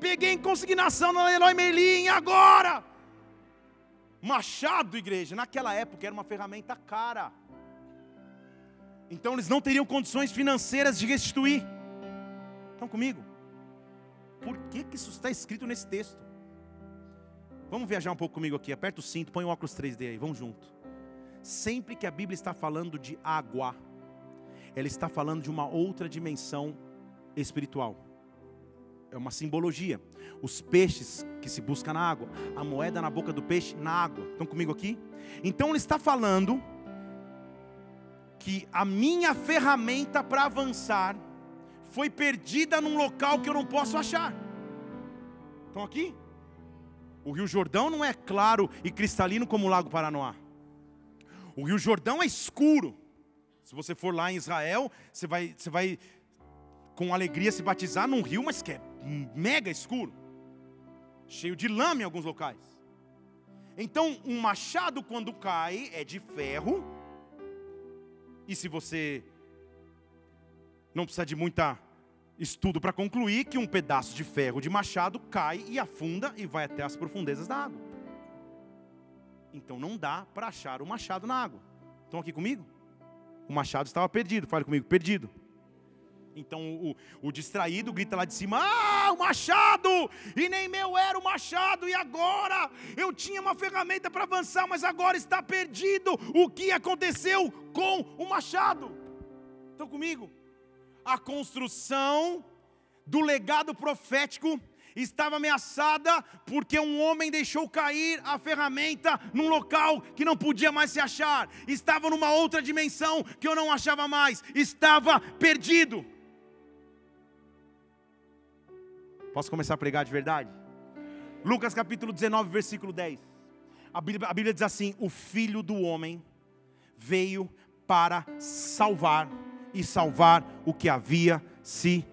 Peguei em consignação na Leroy Merlin, agora? Machado, igreja, naquela época era uma ferramenta cara. Então eles não teriam condições financeiras de restituir. Estão comigo? Por que, que isso está escrito nesse texto? Vamos viajar um pouco comigo aqui. Aperta o cinto, põe o óculos 3D aí, vamos junto. Sempre que a Bíblia está falando de água, ela está falando de uma outra dimensão espiritual. É uma simbologia. Os peixes que se busca na água, a moeda na boca do peixe na água. Estão comigo aqui? Então ele está falando que a minha ferramenta para avançar foi perdida num local que eu não posso achar. Estão aqui? O Rio Jordão não é claro e cristalino como o Lago Paranoá. O Rio Jordão é escuro. Se você for lá em Israel, você vai, você vai com alegria se batizar num rio, mas que é mega escuro, cheio de lama em alguns locais. Então, um machado quando cai é de ferro. E se você não precisa de muita estudo para concluir que um pedaço de ferro de machado cai e afunda e vai até as profundezas da água. Então não dá para achar o machado na água. Estão aqui comigo? O machado estava perdido. Fale comigo, perdido. Então o, o, distraído grita lá de cima: Ah, o machado! E nem meu era o machado, e agora eu tinha uma ferramenta para avançar, mas agora está perdido. O que aconteceu com o machado? Estão comigo? a construção do legado profético estava ameaçada porque um homem deixou cair a ferramenta num local que não podia mais se achar, estava numa outra dimensão que eu não achava mais, estava perdido. Posso começar a pregar de verdade? Lucas capítulo 19, versículo 10. A Bíblia, a Bíblia diz assim: O filho do homem veio para salvar e salvar o que havia se.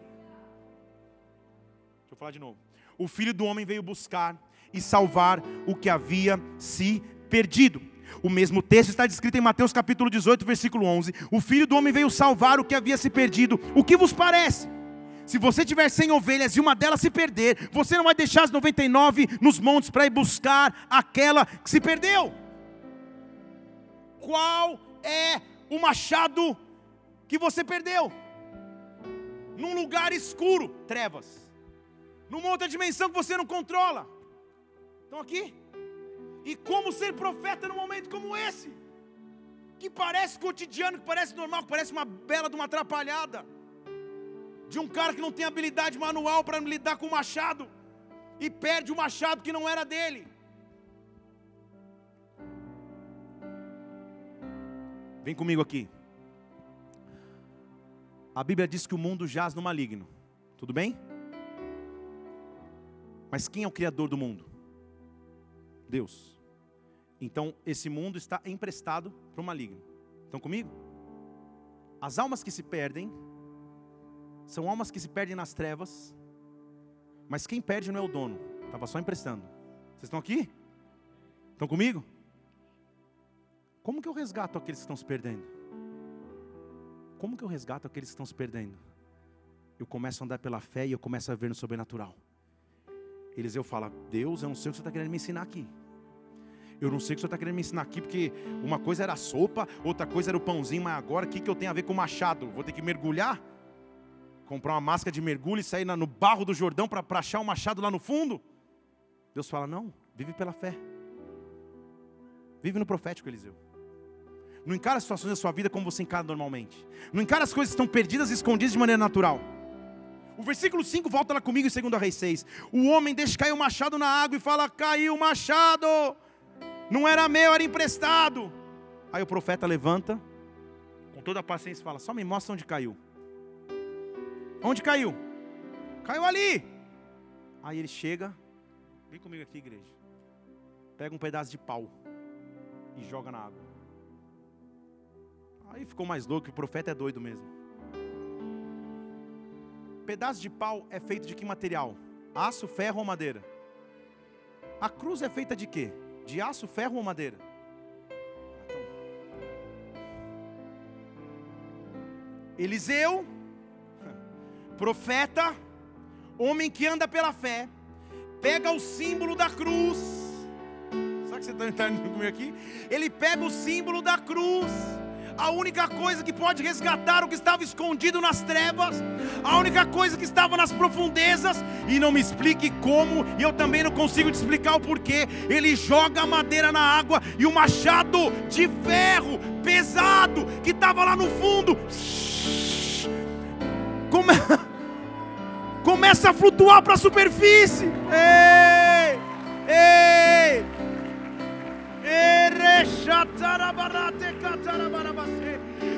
Deixa eu falar de novo. O filho do homem veio buscar e salvar o que havia se perdido. O mesmo texto está descrito em Mateus capítulo 18, versículo 11. O filho do homem veio salvar o que havia se perdido. O que vos parece? Se você tiver 100 ovelhas e uma delas se perder, você não vai deixar as 99 nos montes para ir buscar aquela que se perdeu. Qual é o machado que você perdeu. Num lugar escuro, trevas. Numa outra dimensão que você não controla. Estão aqui? E como ser profeta num momento como esse? Que parece cotidiano, que parece normal, que parece uma bela de uma atrapalhada. De um cara que não tem habilidade manual para lidar com o machado. E perde o machado que não era dele. Vem comigo aqui. A Bíblia diz que o mundo jaz no maligno. Tudo bem? Mas quem é o criador do mundo? Deus. Então, esse mundo está emprestado para o maligno. Estão comigo? As almas que se perdem são almas que se perdem nas trevas, mas quem perde não é o dono, estava só emprestando. Vocês estão aqui? Estão comigo? Como que eu resgato aqueles que estão se perdendo? Como que eu resgato aqueles que estão se perdendo? Eu começo a andar pela fé e eu começo a ver no sobrenatural. Eliseu fala: Deus, eu não sei o que você está querendo me ensinar aqui. Eu não sei o que você está querendo me ensinar aqui, porque uma coisa era a sopa, outra coisa era o pãozinho, mas agora o que, que eu tenho a ver com o machado? Vou ter que mergulhar? Comprar uma máscara de mergulho e sair no barro do Jordão para achar o machado lá no fundo? Deus fala: Não, vive pela fé. Vive no profético, Eliseu. Não encara as situações da sua vida como você encara normalmente. Não encara as coisas que estão perdidas e escondidas de maneira natural. O versículo 5 volta lá comigo em 2 Reis 6. O homem deixa cair o machado na água e fala: Caiu o machado, não era meu, era emprestado. Aí o profeta levanta, com toda a paciência, e fala: Só me mostra onde caiu. Onde caiu? Caiu ali. Aí ele chega, vem comigo aqui, igreja. Pega um pedaço de pau e joga na água. Aí ficou mais louco, o profeta é doido mesmo. Pedaço de pau é feito de que material? Aço, ferro ou madeira? A cruz é feita de quê? De aço, ferro ou madeira? Eliseu, profeta, homem que anda pela fé, pega o símbolo da cruz. Sabe que você está entrando *laughs* comigo aqui? Ele pega o símbolo da cruz a única coisa que pode resgatar o que estava escondido nas trevas, a única coisa que estava nas profundezas, e não me explique como, e eu também não consigo te explicar o porquê. Ele joga a madeira na água e o machado de ferro pesado que estava lá no fundo *laughs* come... começa a flutuar para a superfície. Ei! Ei!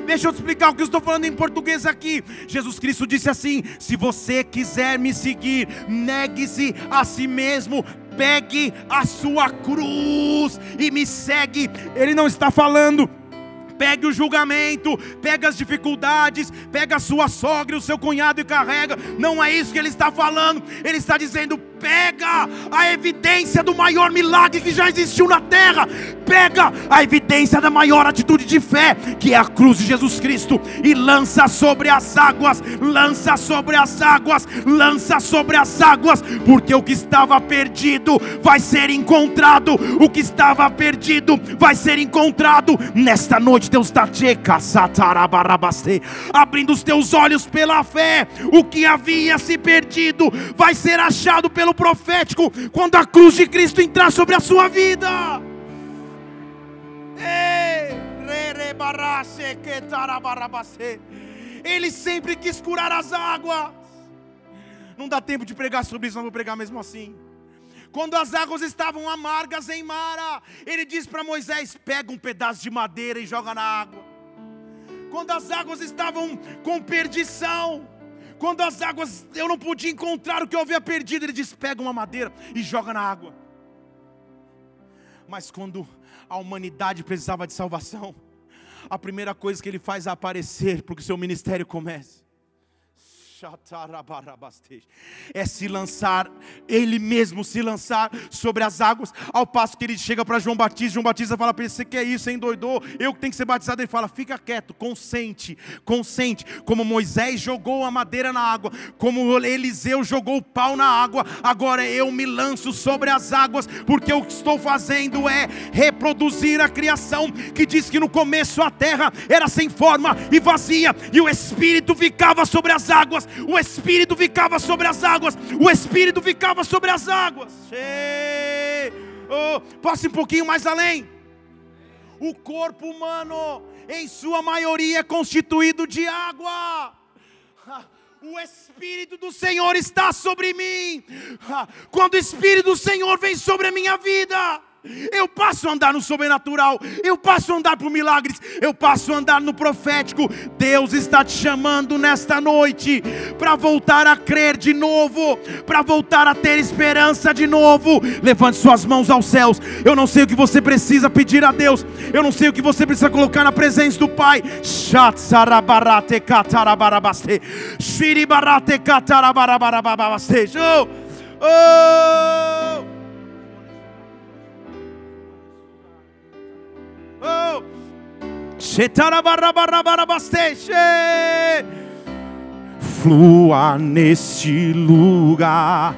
Deixa eu te explicar o que eu estou falando em português aqui. Jesus Cristo disse assim: Se você quiser me seguir, negue-se a si mesmo, pegue a sua cruz e me segue. Ele não está falando pegue o julgamento, pega as dificuldades, pega a sua sogra, o seu cunhado e carrega. Não é isso que ele está falando. Ele está dizendo: pega a evidência do maior milagre que já existiu na terra, pega a evidência da maior atitude de fé, que é a cruz de Jesus Cristo, e lança sobre as águas, lança sobre as águas, lança sobre as águas, porque o que estava perdido vai ser encontrado, o que estava perdido vai ser encontrado. Nesta noite. Deus está abrindo os teus olhos pela fé, o que havia se perdido vai ser achado pelo profético quando a cruz de Cristo entrar sobre a sua vida. Ele sempre quis curar as águas. Não dá tempo de pregar sobre isso, não vou pregar mesmo assim. Quando as águas estavam amargas em Mara, ele diz para Moisés: pega um pedaço de madeira e joga na água. Quando as águas estavam com perdição, quando as águas eu não podia encontrar o que eu havia perdido, ele diz: pega uma madeira e joga na água. Mas quando a humanidade precisava de salvação, a primeira coisa que ele faz é aparecer para que o seu ministério comece é se lançar, ele mesmo se lançar sobre as águas, ao passo que ele chega para João Batista, João Batista fala para ele: Você quer isso, hein, doidou? Eu que tenho que ser batizado. Ele fala: Fica quieto, consente, consente. Como Moisés jogou a madeira na água, como Eliseu jogou o pau na água, agora eu me lanço sobre as águas, porque o que estou fazendo é reproduzir a criação que diz que no começo a terra era sem forma e vazia, e o Espírito ficava sobre as águas o Espírito ficava sobre as águas, o Espírito ficava sobre as águas. Oh, passe um pouquinho mais além. O corpo humano, em sua maioria, é constituído de água. *laughs* O Espírito do Senhor está sobre mim. *laughs* Quando o Espírito do Senhor vem sobre a minha vida, eu passo a andar no sobrenatural, eu passo a andar por milagres, eu passo a andar no profético. Deus está te chamando nesta noite para voltar a crer de novo, para voltar a ter esperança de novo. Levante suas mãos aos céus. Eu não sei o que você precisa pedir a Deus, eu não sei o que você precisa colocar na presença do Pai. Oh! Oh. Flua neste lugar